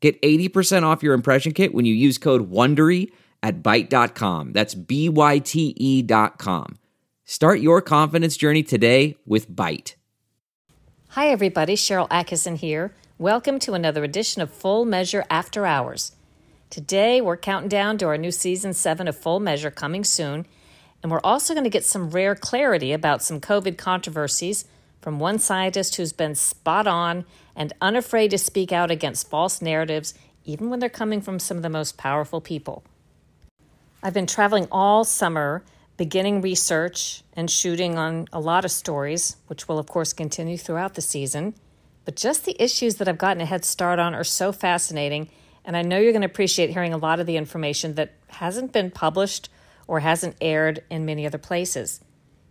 Get 80% off your impression kit when you use code WONDERY at Byte.com. That's B-Y-T-E dot com. Start your confidence journey today with Byte. Hi, everybody. Sharyl Attkisson here. Welcome to another edition of Full Measure After Hours. Today, we're counting down to our new season seven of Full Measure coming soon, and we're also going to get some rare clarity about some COVID controversies from one scientist who's been spot on and unafraid to speak out against false narratives, even when they're coming from some of the most powerful people. I've been traveling all summer, beginning research and shooting on a lot of stories, which will, of course, continue throughout the season. But just the issues that I've gotten a head start on are so fascinating, and I know you're going to appreciate hearing a lot of the information that hasn't been published or hasn't aired in many other places.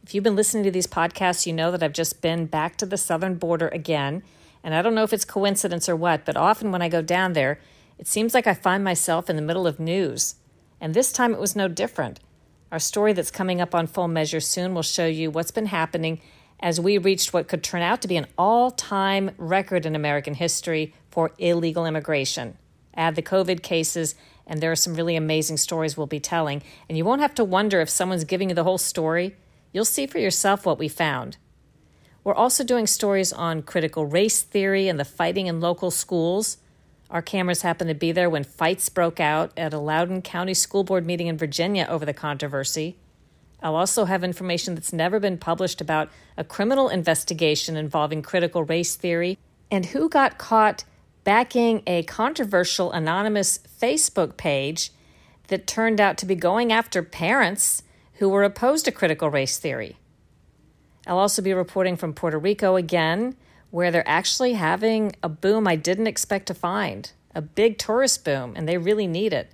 If you've been listening to these podcasts, you know that I've just been back to the southern border again. And I don't know if it's coincidence or what, but often when I go down there, it seems like I find myself in the middle of news. And this time it was no different. Our story that's coming up on full measure soon will show you what's been happening as we reached what could turn out to be an all time record in American history for illegal immigration. Add the COVID cases, and there are some really amazing stories we'll be telling. And you won't have to wonder if someone's giving you the whole story. You'll see for yourself what we found. We're also doing stories on critical race theory and the fighting in local schools. Our cameras happened to be there when fights broke out at a Loudoun County School Board meeting in Virginia over the controversy. I'll also have information that's never been published about a criminal investigation involving critical race theory and who got caught backing a controversial anonymous Facebook page that turned out to be going after parents who were opposed to critical race theory. I'll also be reporting from Puerto Rico again where they're actually having a boom I didn't expect to find, a big tourist boom, and they really need it.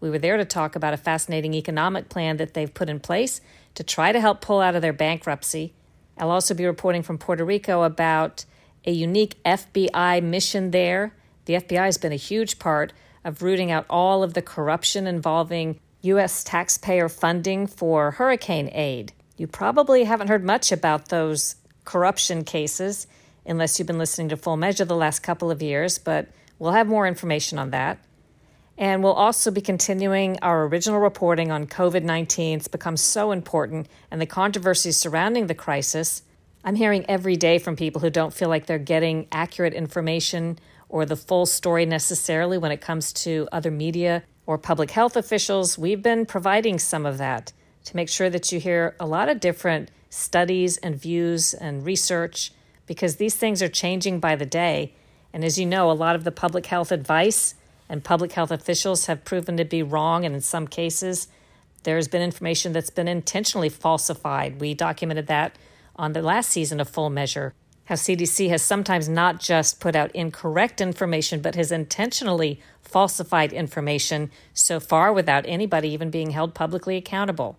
We were there to talk about a fascinating economic plan that they've put in place to try to help pull out of their bankruptcy. I'll also be reporting from Puerto Rico about a unique FBI mission there. The FBI has been a huge part of rooting out all of the corruption involving U.S. taxpayer funding for hurricane aid. You probably haven't heard much about those corruption cases unless you've been listening to Full Measure the last couple of years, but we'll have more information on that. And we'll also be continuing our original reporting on COVID 19. It's become so important and the controversies surrounding the crisis. I'm hearing every day from people who don't feel like they're getting accurate information or the full story necessarily when it comes to other media or public health officials. We've been providing some of that to make sure that you hear a lot of different studies and views and research because these things are changing by the day. And as you know, a lot of the public health advice and public health officials have proven to be wrong. And in some cases, there's been information that's been intentionally falsified. We documented that on the last season of Full Measure. How CDC has sometimes not just put out incorrect information, but has intentionally falsified information so far without anybody even being held publicly accountable.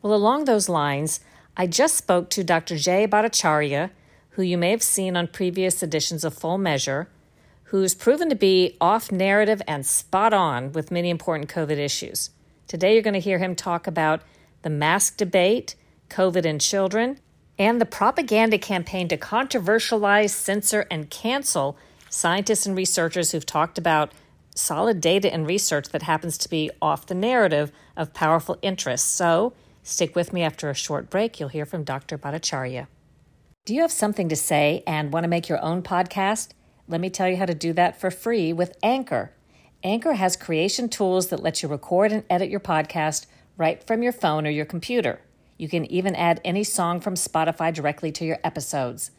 Well, along those lines, I just spoke to Dr. Jay Bhattacharya, who you may have seen on previous editions of Full Measure, who's proven to be off narrative and spot on with many important COVID issues. Today, you're going to hear him talk about the mask debate, COVID in children, and the propaganda campaign to controversialize, censor, and cancel scientists and researchers who've talked about solid data and research that happens to be off the narrative of powerful interests. So, stick with me after a short break. You'll hear from Dr. Bhattacharya. Do you have something to say and want to make your own podcast? Let me tell you how to do that for free with Anchor. Anchor has creation tools that let you record and edit your podcast right from your phone or your computer. You can even add any song from Spotify directly to your episodes.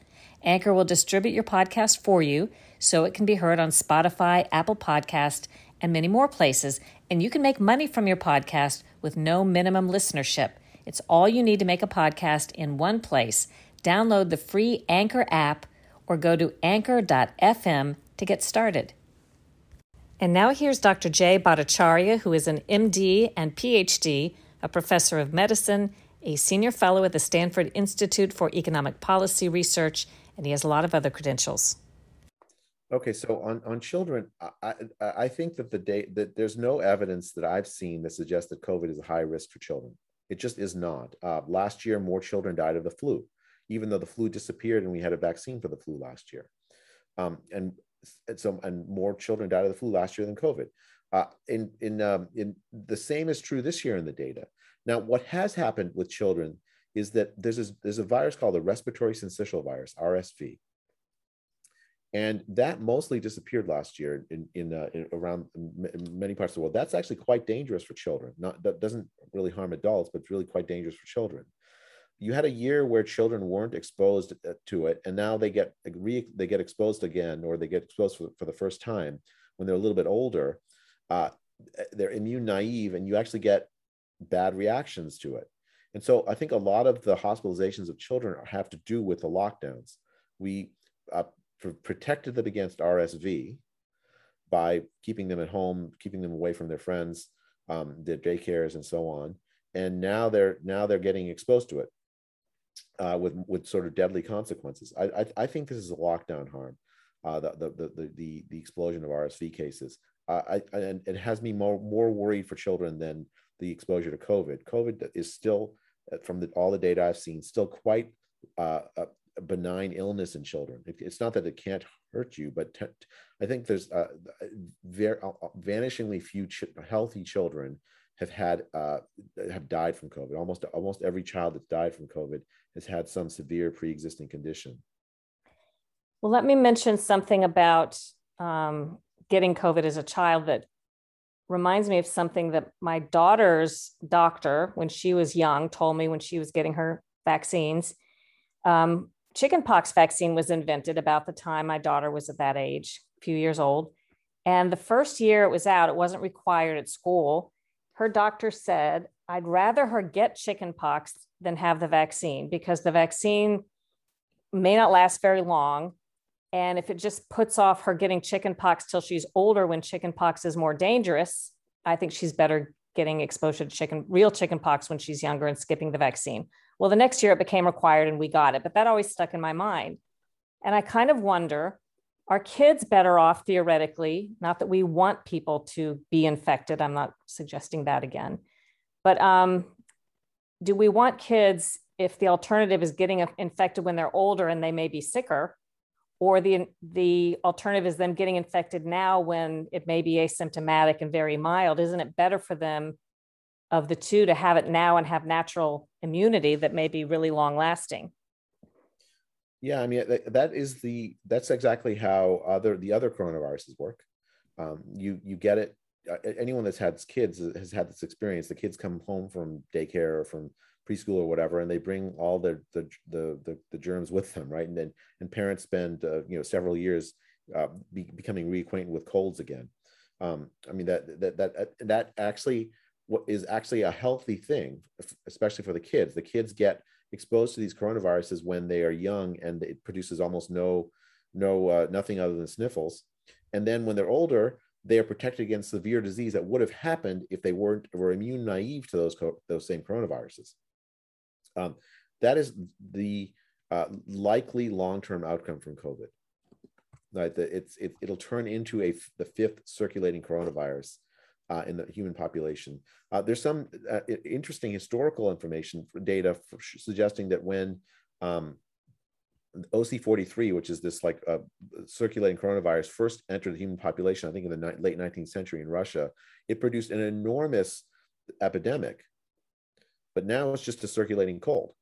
Anchor will distribute your podcast for you so it can be heard on Spotify, Apple Podcast, and many more places, and you can make money from your podcast with no minimum listenership. It's all you need to make a podcast in one place download the free Anchor app or go to anchor.fm to get started. And now here's Dr. Jay Bhattacharya, who is an MD and PhD, a professor of medicine, a senior fellow at the Stanford Institute for Economic Policy Research, and he has a lot of other credentials. Okay, so on, on children, I, I, think that the day that there's no evidence that I've seen that suggests that COVID is a high risk for children. It just is not. Uh, last year, more children died of the flu, even though the flu disappeared and we had a vaccine for the flu last year. Um, and and so and more children died of the flu last year than COVID. Uh, in in um, in the same is true this year in the data. Now, what has happened with children is that there's a, there's a virus called the respiratory syncytial virus (RSV), and that mostly disappeared last year in in, uh, in around many parts of the world. That's actually quite dangerous for children. Not that doesn't really harm adults, but it's really quite dangerous for children you had a year where children weren't exposed uh, to it and now they get re, they get exposed again or they get exposed for, for the first time when they're a little bit older uh, they're immune naive and you actually get bad reactions to it and so i think a lot of the hospitalizations of children have to do with the lockdowns we uh, protected them against rsv by keeping them at home keeping them away from their friends um, their daycares and so on and now they're now they're getting exposed to it uh, with with sort of deadly consequences. I, I, I think this is a lockdown harm, uh, the, the, the the the explosion of RSV cases. Uh, I, and it has me more more worried for children than the exposure to COVID. COVID is still, uh, from the, all the data I've seen, still quite uh, a, benign illness in children. It, it's not that it can't hurt you, but I think there's uh, very vanishingly few ch- healthy children have had uh, have died from COVID. Almost almost every child that's died from COVID has had some severe pre-existing condition. Well, let me mention something about um, getting COVID as a child that reminds me of something that my daughter's doctor, when she was young, told me when she was getting her vaccines. Um, chickenpox vaccine was invented about the time my daughter was at that age, a few years old. And the first year it was out, it wasn't required at school her doctor said, I'd rather her get chickenpox than have the vaccine because the vaccine may not last very long. And if it just puts off her getting chickenpox till she's older when chickenpox is more dangerous, I think she's better getting exposure to chicken, real chickenpox when she's younger and skipping the vaccine. Well, the next year it became required and we got it, but that always stuck in my mind. And I kind of wonder are kids better off theoretically? Not that we want people to be infected. I'm not suggesting that again. But um, do we want kids, if the alternative is getting infected when they're older and they may be sicker, or the, the alternative is them getting infected now when it may be asymptomatic and very mild? Isn't it better for them of the two to have it now and have natural immunity that may be really long lasting? Yeah, I mean that is the that's exactly how other the other coronaviruses work. Um, you you get it. Uh, anyone that's had kids has had this experience. The kids come home from daycare or from preschool or whatever, and they bring all the the the the, the germs with them, right? And then and parents spend uh, you know several years uh, be, becoming reacquainted with colds again. Um, I mean that that that that actually what is actually a healthy thing, especially for the kids. The kids get exposed to these coronaviruses when they are young and it produces almost no no uh, nothing other than sniffles and then when they're older they are protected against severe disease that would have happened if they weren't were immune naive to those those same coronaviruses um, that is the uh, likely long-term outcome from covid right the, it's it, it'll turn into a the fifth circulating coronavirus uh, in the human population. Uh, there's some uh, interesting historical information data suggesting that when um, OC43, which is this like uh, circulating coronavirus, first entered the human population, I think in the ni- late 19th century in Russia, it produced an enormous epidemic. But now it's just a circulating cold.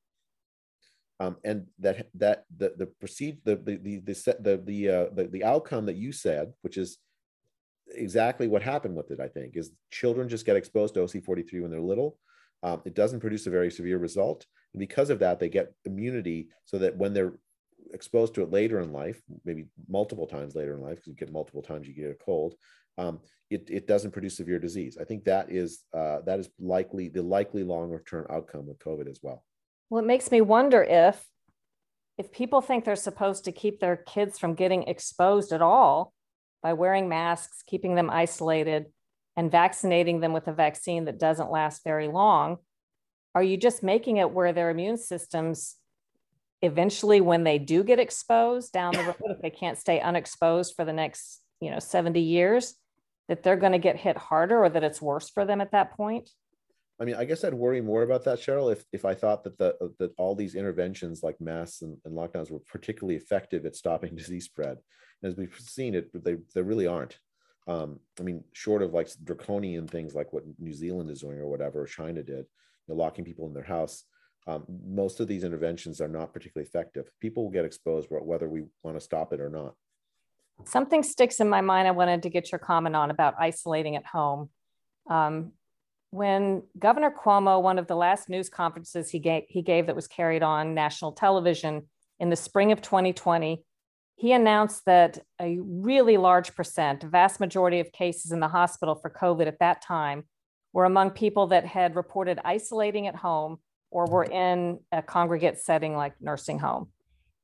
Um, and that that the the proceed the the the the the the, uh, the the outcome that you said, which is exactly what happened with it, I think, is children just get exposed to OC43 when they're little. Um, it doesn't produce a very severe result. And because of that, they get immunity so that when they're exposed to it later in life, maybe multiple times later in life, because you get multiple times you get a cold, um, it, it doesn't produce severe disease. I think that is uh, that is likely the likely longer term outcome with COVID as well. Well, it makes me wonder if if people think they're supposed to keep their kids from getting exposed at all, by wearing masks, keeping them isolated, and vaccinating them with a vaccine that doesn't last very long, are you just making it where their immune systems eventually when they do get exposed down the road if they can't stay unexposed for the next you know 70 years that they're going to get hit harder or that it's worse for them at that point I mean, I guess I'd worry more about that, Sharyl, if, if I thought that the that all these interventions like masks and, and lockdowns were particularly effective at stopping disease spread. And as we've seen it, they, they really aren't. Um, I mean, short of like draconian things like what New Zealand is doing or whatever, China did, you know, locking people in their house, um, most of these interventions are not particularly effective. People will get exposed whether we want to stop it or not. Something sticks in my mind I wanted to get your comment on about isolating at home. Um, when Governor Cuomo, one of the last news conferences he gave, he gave that was carried on national television in the spring of 2020, he announced that a really large percent, vast majority of cases in the hospital for COVID at that time were among people that had reported isolating at home or were in a congregate setting like nursing home.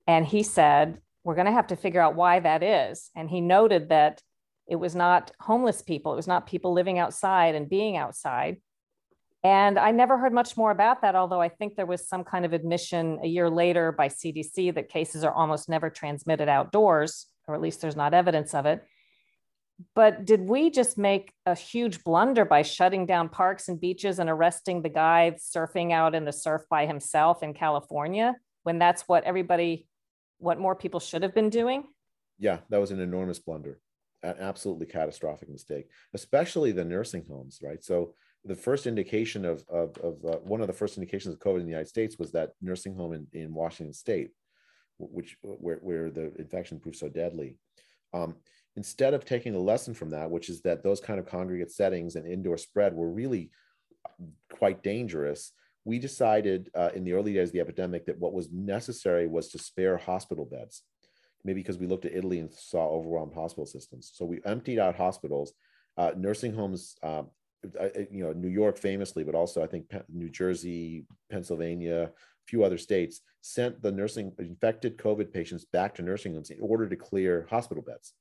And he said, We're going to have to figure out why that is. And he noted that it was not homeless people, it was not people living outside and being outside. And I never heard much more about that, although I think there was some kind of admission a year later by CDC that cases are almost never transmitted outdoors, or at least there's not evidence of it. But did we just make a huge blunder by shutting down parks and beaches and arresting the guy surfing out in the surf by himself in California when that's what everybody, what more people should have been doing? Yeah, that was an enormous blunder, an absolutely catastrophic mistake, especially the nursing homes, right? So the first indication of, of, of uh, one of the first indications of COVID in the United States was that nursing home in, in Washington State, which where, where the infection proved so deadly. Um, instead of taking a lesson from that, which is that those kind of congregate settings and indoor spread were really quite dangerous, we decided uh, in the early days of the epidemic that what was necessary was to spare hospital beds. Maybe because we looked at Italy and saw overwhelmed hospital systems. So we emptied out hospitals. Uh, nursing homes, uh, you know, New York famously, but also I think New Jersey, Pennsylvania, a few other states sent the nursing infected COVID patients back to nursing homes in order to clear hospital beds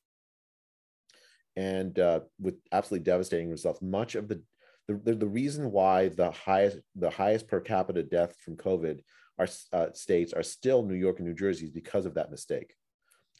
and uh, with absolutely devastating results. Much of the, the the, reason why the highest the highest per capita death from COVID are uh, states are still New York and New Jersey is because of that mistake.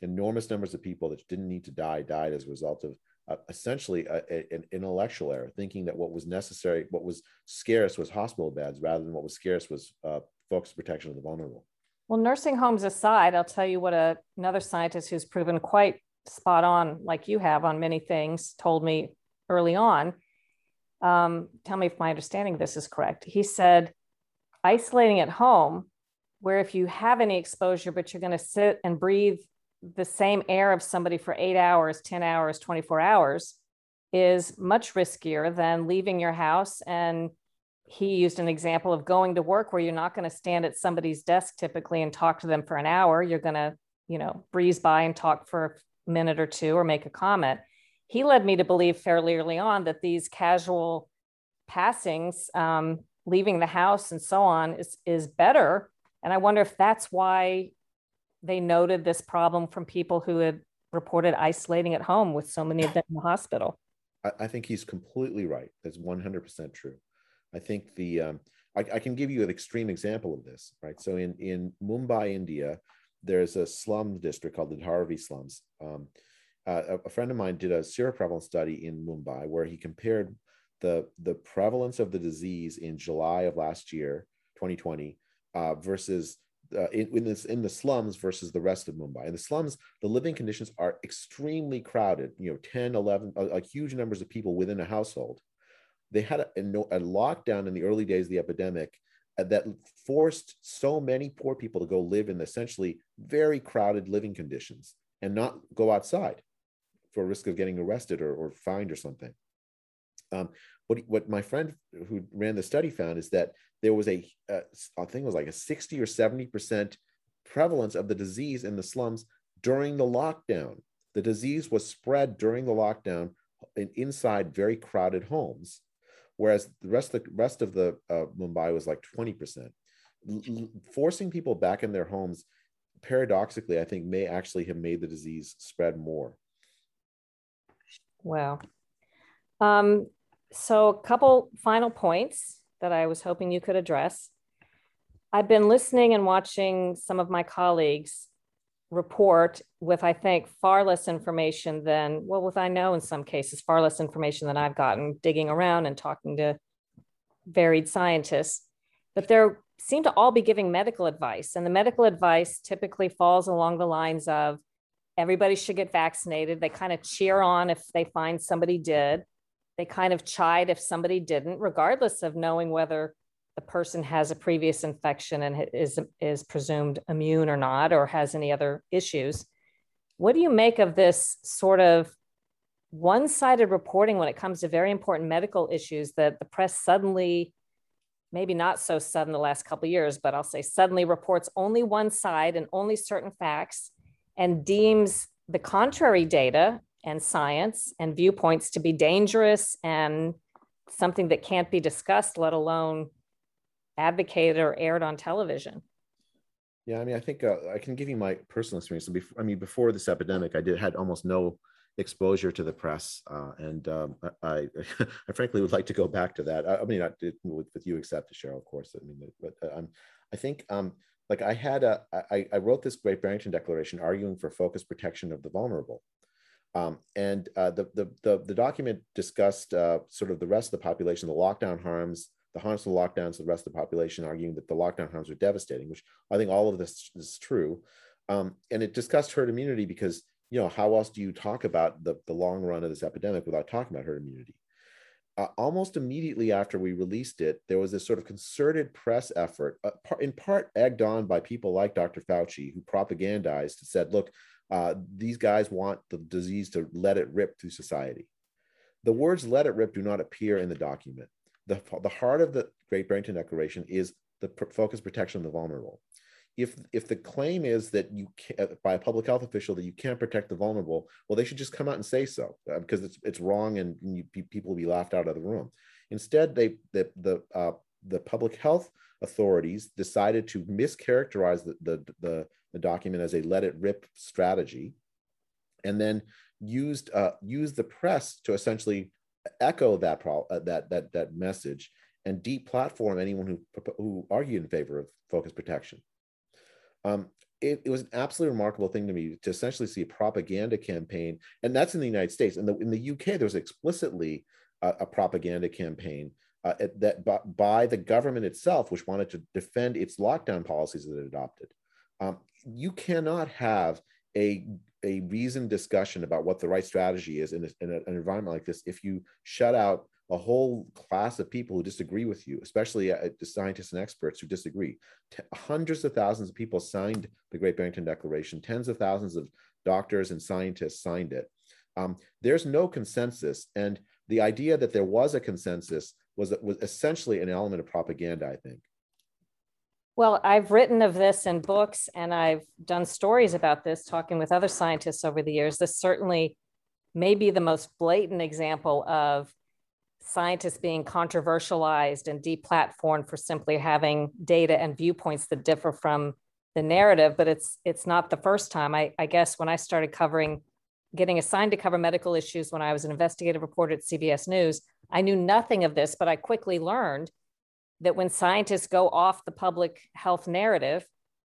Enormous numbers of people that didn't need to die died as a result of uh, essentially a, a, an intellectual error, thinking that what was necessary, what was scarce was hospital beds rather than what was scarce was uh, focused protection of the vulnerable. Well, nursing homes aside, I'll tell you what a, another scientist who's proven quite spot on, like you have on many things, told me early on. Um, tell me if my understanding of this is correct. He said, isolating at home, where if you have any exposure, but you're going to sit and breathe the same air of somebody for eight hours, 10 hours, 24 hours, is much riskier than leaving your house. And he used an example of going to work where you're not going to stand at somebody's desk typically and talk to them for an hour. You're going to, you know, breeze by and talk for a minute or two or make a comment. He led me to believe fairly early on that these casual passings, um, leaving the house and so on, is, is better. And I wonder if that's why they noted this problem from people who had reported isolating at home with so many of them in the hospital. I, I think he's completely right. That's 100% true. I think the, um, I, I, can give you an extreme example of this, right? So in, in Mumbai, India, there's a slum district called the Dharavi slums. Um, uh, a friend of mine did a seroprevalence study in Mumbai where he compared the, the prevalence of the disease in July of last year, 2020, uh, versus uh, in, in, this, in the slums versus the rest of Mumbai. In the slums, the living conditions are extremely crowded, you know, 10, 11, like huge numbers of people within a household. They had a, a lockdown in the early days of the epidemic uh, that forced so many poor people to go live in essentially very crowded living conditions and not go outside for risk of getting arrested or, or fined or something. Um, what, what my friend who ran the study found is that there was a, I think it was like a 60 or 70% prevalence of the disease in the slums during the lockdown. The disease was spread during the lockdown in, inside very crowded homes whereas the rest of the rest of the uh, Mumbai was like 20%. L- forcing people back in their homes, paradoxically, I think may actually have made the disease spread more. Wow. Um, so, a couple final points that I was hoping you could address. I've been listening and watching some of my colleagues report with, I think, far less information than, well, with I know in some cases, far less information than I've gotten digging around and talking to varied scientists. But they seem to all be giving medical advice. And the medical advice typically falls along the lines of everybody should get vaccinated. They kind of cheer on if they find somebody did. They kind of chide if somebody didn't, regardless of knowing whether the person has a previous infection and is, is presumed immune or not, or has any other issues. What do you make of this sort of one sided reporting when it comes to very important medical issues that the press suddenly, maybe not so sudden the last couple years, but I'll say suddenly reports only one side and only certain facts and deems the contrary data and science and viewpoints to be dangerous and something that can't be discussed, let alone advocated or aired on television. Yeah, I mean, I think uh, I can give you my personal experience. I mean, before this epidemic, I did had almost no exposure to the press, uh, and um, I, I, frankly would like to go back to that. I, I mean, not with, with, you except Sharyl, of course. I mean, but uh, I think um, like I had a, I, I wrote this Great Barrington Declaration arguing for focused protection of the vulnerable. Um, and uh, the, the, the, the, document discussed uh, sort of the rest of the population, the lockdown harms, the harms of the lockdowns, the rest of the population, arguing that the lockdown harms are devastating, which I think all of this is true. Um, and it discussed herd immunity because, you know, how else do you talk about the, the long run of this epidemic without talking about herd immunity? Uh, almost immediately after we released it, there was this sort of concerted press effort, uh, in part egged on by people like Dr. Fauci, who propagandized and said, look, uh, these guys want the disease to let it rip through society. The words let it rip do not appear in the document. The, the heart of the Great Barrington Declaration is the pr- focus protection of the vulnerable. If, if the claim is that you can, uh, by a public health official that you can't protect the vulnerable, well, they should just come out and say so uh, because it's, it's wrong and you, people will be laughed out of the room. Instead, they the the uh, the public health authorities decided to mischaracterize the, the, the, the document as a let it rip strategy, and then used uh, used the press to essentially echo that pro- uh, that that that message and deplatform anyone who who argued in favor of focus protection. Um, it, it, was an absolutely remarkable thing to me to essentially see a propaganda campaign, and that's in the United States. And in the UK, there was explicitly a, a propaganda campaign uh, that by, by, the government itself, which wanted to defend its lockdown policies that it adopted. Um, you cannot have a a reasoned discussion about what the right strategy is in, a, in a, an environment like this if you shut out a whole class of people who disagree with you, especially uh, scientists and experts who disagree. T- hundreds of thousands of people signed the Great Barrington Declaration. Tens of thousands of doctors and scientists signed it. Um, there's no consensus, and the idea that there was a consensus was was essentially an element of propaganda. I think. Well, I've written of this in books, and I've done stories about this, talking with other scientists over the years. This certainly may be the most blatant example of scientists being controversialized and deplatformed for simply having data and viewpoints that differ from the narrative but it's it's not the first time. I, I guess when i started covering getting assigned to cover medical issues when i was an investigative reporter at cbs news i knew nothing of this but i quickly learned that when scientists go off the public health narrative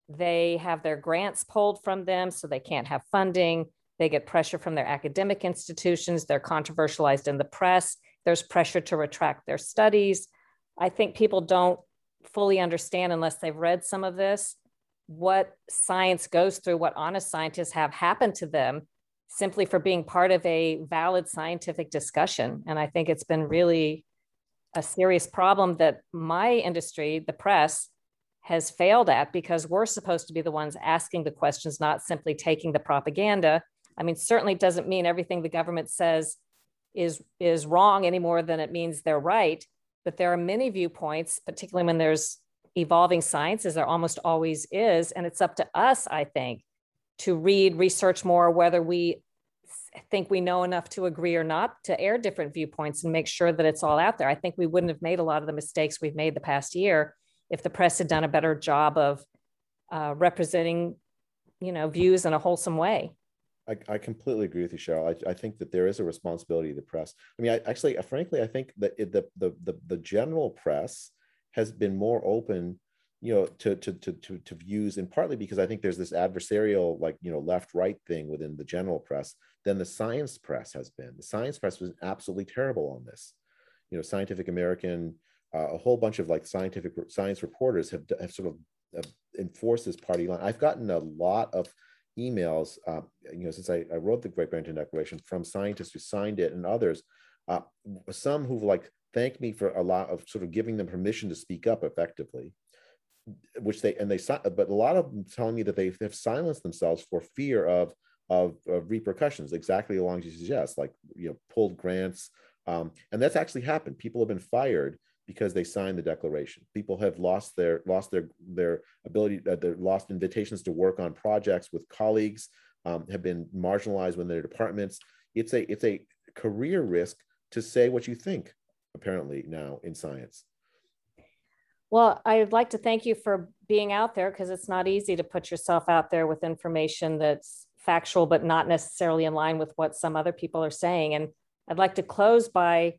they have their grants pulled from them so they can't have funding. They get pressure from their academic institutions. They're controversialized in the press there's pressure to retract their studies. I think people don't fully understand, unless they've read some of this, what science goes through, what honest scientists have happened to them simply for being part of a valid scientific discussion. And I think it's been really a serious problem that my industry, the press, has failed at because we're supposed to be the ones asking the questions, not simply taking the propaganda. I mean, certainly doesn't mean everything the government says is is wrong any more than it means they're right. But there are many viewpoints particularly when there's evolving science as there almost always is. And it's up to us i think to read research more whether we think we know enough to agree or not to air different viewpoints and make sure that it's all out there. I think we wouldn't have made a lot of the mistakes we've made the past year if the press had done a better job of uh, representing you know views in a wholesome way I, I completely agree with you, Sharyl. I, I think that there is a responsibility of the press. I mean, I actually, frankly, I think that it, the, the the the general press has been more open, you know, to, to to to to views, and partly because I think there's this adversarial, like you know, left right thing within the general press than the science press has been. The science press was absolutely terrible on this. You know, Scientific American, uh, a whole bunch of like scientific science reporters have have sort of uh, enforced this party line. I've gotten a lot of emails, uh, you know, since I, I, wrote the Great Barrington Declaration from scientists who signed it and others, uh, some who've like thanked me for a lot of sort of giving them permission to speak up effectively, which they and they but a lot of them telling me that they have silenced themselves for fear of of, of repercussions, exactly along as you suggest, like you know, pulled grants, um, and that's actually happened. People have been fired because they signed the declaration. People have lost their lost their their ability, uh, their lost invitations to work on projects with colleagues, um, have been marginalized when their departments. It's a it's a career risk to say what you think. Apparently now in science. Well, I'd like to thank you for being out there because it's not easy to put yourself out there with information that's factual but not necessarily in line with what some other people are saying. And I'd like to close by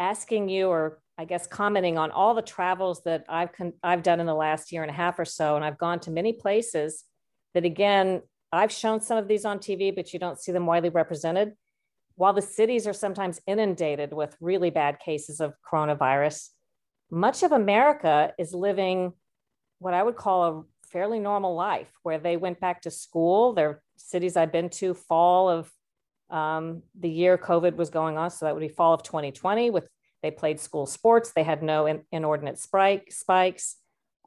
asking you or I guess commenting on all the travels that I've con- I've done in the last year and a half or so, and I've gone to many places that again I've shown some of these on TV, but you don't see them widely represented. While the cities are sometimes inundated with really bad cases of coronavirus, much of America is living what I would call a fairly normal life, where they went back to school. There cities I've been to fall of um, the year COVID was going on, so that would be fall of 2020 with they played school sports. They had no in, inordinate spike, spikes.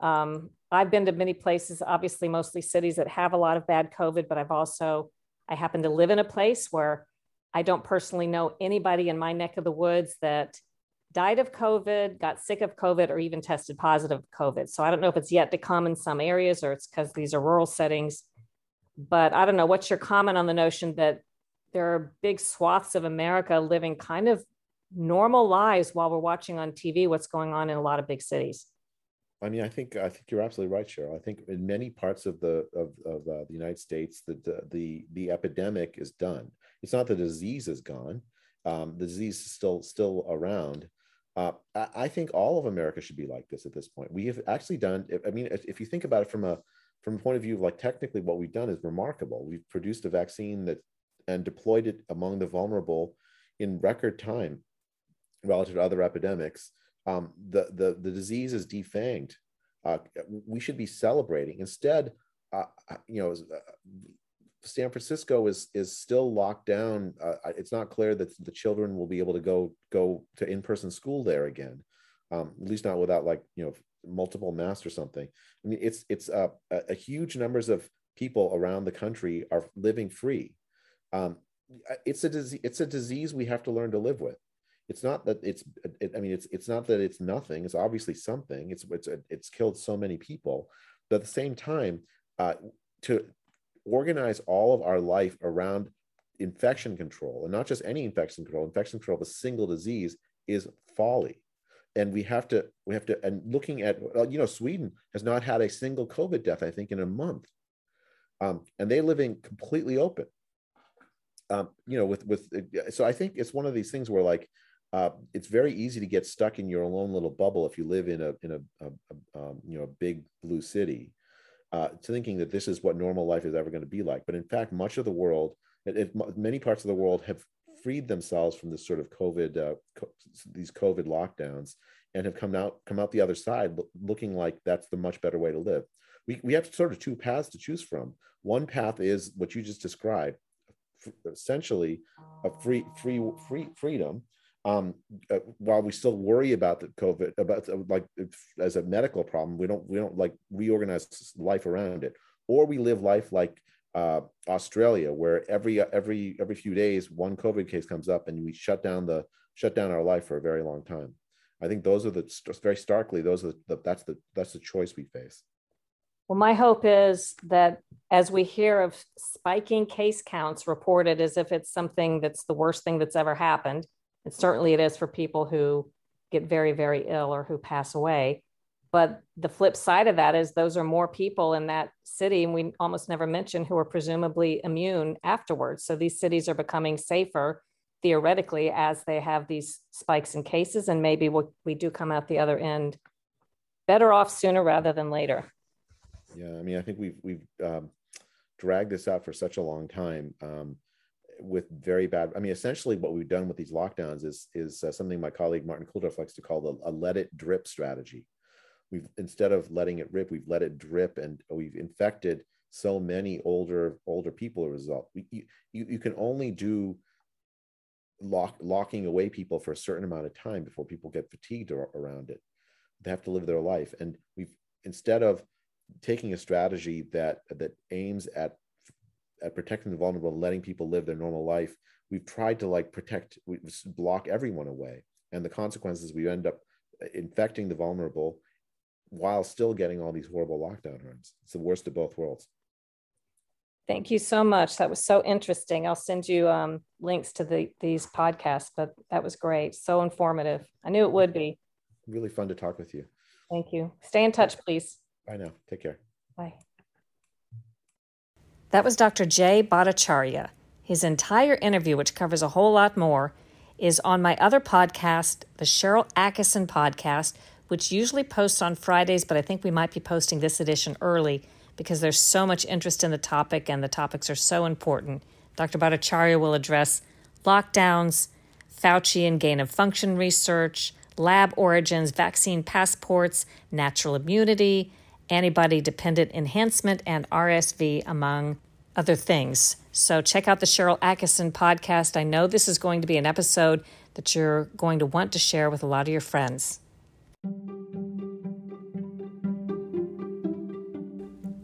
Um, I've been to many places, obviously mostly cities that have a lot of bad COVID, but I've also, I happen to live in a place where I don't personally know anybody in my neck of the woods that died of COVID, got sick of COVID, or even tested positive of COVID. So I don't know if it's yet to come in some areas or it's because these are rural settings. But I don't know. What's your comment on the notion that there are big swaths of America living kind of normal lives while we're watching on TV what's going on in a lot of big cities. I mean, I think I think you're absolutely right, Sharyl. I think in many parts of the of, of uh, the United States, the, the, the the epidemic is done. It's not the disease is gone. Um, the disease is still still around. Uh, I, I, think all of America should be like this at this point. We have actually done. I mean, if you think about it from a from a point of view of like technically, what we've done is remarkable. We've produced a vaccine that and deployed it among the vulnerable in record time relative to other epidemics, um, the, the, the disease is defanged. Uh, we should be celebrating. Instead, uh, uh you know, uh, San Francisco is is still locked down. Uh, it's not clear that the children will be able to go go to in person school there again, um, at least not without like you know multiple masks or something. I mean, it's it's uh, a, a huge numbers of people around the country are living free. Um, it's a disease. It's a disease we have to learn to live with it's not that it's it, i mean it's it's not that it's nothing it's obviously something it's it's it's killed so many people but at the same time uh, to organize all of our life around infection control and not just any infection control infection control of a single disease is folly. And we have to we have to and looking at you know sweden has not had a single covid death i think in a month. Um, and they're living completely open. Um, you know with with so i think it's one of these things where like uh, it's very easy to get stuck in your own little bubble if you live in a in a, a, a um, you know big blue city, uh, thinking that this is what normal life is ever going to be like. But in fact, much of the world, if many parts of the world have freed themselves from this sort of COVID, uh, co- these COVID lockdowns, and have come out come out the other side looking like that's the much better way to live. We we have sort of two paths to choose from. One path is what you just described, essentially a free free free freedom um, uh, while we still worry about the COVID, about uh, like as a medical problem, we don't we don't like reorganize life around it, or we live life like uh, Australia, where every every every few days one COVID case comes up, and we shut down the shut down our life for a very long time. I think those are the very starkly those are the, that's the that's the choice we face. Well, my hope is that as we hear of spiking case counts reported as if it's something that's the worst thing that's ever happened, and certainly it is for people who get very, very ill or who pass away, But the flip side of that is those are more people in that city, and we almost never mention who are presumably immune afterwards. So these cities are becoming safer theoretically as they have these spikes in cases, and maybe we'll, we do come out the other end better off sooner rather than later. Yeah, I mean, I think we've we've um, dragged this out for such a long time. Um, with very bad i mean essentially what we've done with these lockdowns is is uh, something my colleague martin kulldorff likes to call the, a let it drip strategy. We've instead of letting it rip we've let it drip and we've infected so many older older people as a result. We, you, you can only do lock, locking away people for a certain amount of time before people get fatigued around it. They have to live their life. And we've instead of taking a strategy that that aims at at protecting the vulnerable and letting people live their normal life. We've tried to like protect we block everyone away and the consequences we end up infecting the vulnerable while still getting all these horrible lockdown runs. It's the worst of both worlds. Thank you so much. That was so interesting. I'll send you um, links to the, these podcasts but that was great. So informative. I knew it would be. Really fun to talk with you. Thank you. Stay in touch please. Bye now take care. Bye that was Dr. Jay Bhattacharya. His entire interview, which covers a whole lot more, is on my other podcast, the Sharyl Attkisson podcast, which usually posts on Fridays, but I think we might be posting this edition early because there's so much interest in the topic and the topics are so important. Dr. Bhattacharya will address lockdowns, Fauci and gain of function research, lab origins, vaccine passports, natural immunity, antibody dependent enhancement, and RSV, among other things. So check out the Sharyl Attkisson podcast. I know this is going to be an episode that you're going to want to share with a lot of your friends.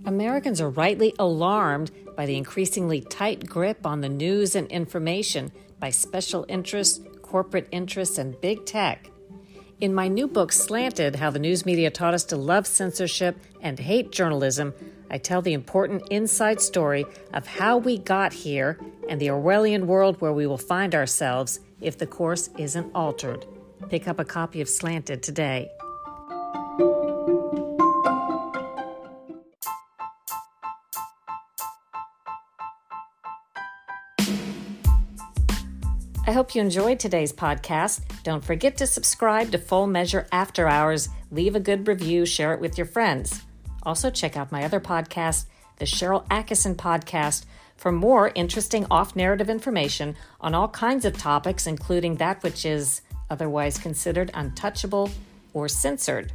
Americans are rightly alarmed by the increasingly tight grip on the news and information by special interests, corporate interests, and big tech. In my new book, Slanted How the News Media Taught Us to Love Censorship and Hate Journalism, I tell the important inside story of how we got here and the Orwellian world where we will find ourselves if the course isn't altered. Pick up a copy of Slanted today. Hope you enjoyed today's podcast. Don't forget to subscribe to Full Measure After Hours, leave a good review, share it with your friends. Also, check out my other podcast, the Sharyl Attkisson Podcast, for more interesting off narrative information on all kinds of topics, including that which is otherwise considered untouchable or censored.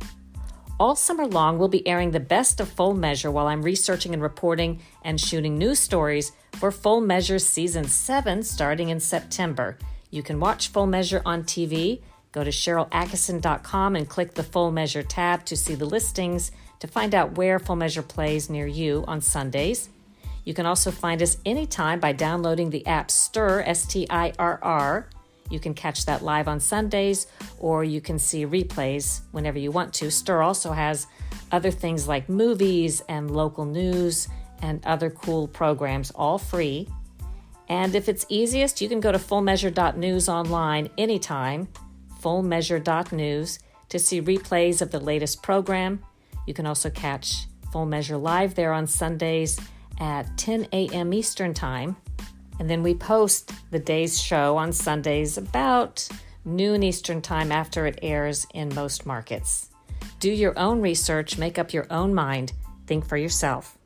All summer long, we'll be airing the best of Full Measure while I'm researching and reporting and shooting news stories for Full Measure Season 7 starting in September. You can watch Full Measure on TV. Go to SharylAttkisson.com and click the Full Measure tab to see the listings to find out where Full Measure plays near you on Sundays. You can also find us anytime by downloading the app STIRR, S T I R R. You can catch that live on Sundays or you can see replays whenever you want to. STIRR also has other things like movies and local news and other cool programs, all free. And if it's easiest, you can go to fullmeasure.news online anytime, fullmeasure.news, to see replays of the latest program. You can also catch Full Measure live there on Sundays at 10 a.m. Eastern Time. And then we post the day's show on Sundays about noon Eastern Time after it airs in most markets. Do your own research, make up your own mind, think for yourself.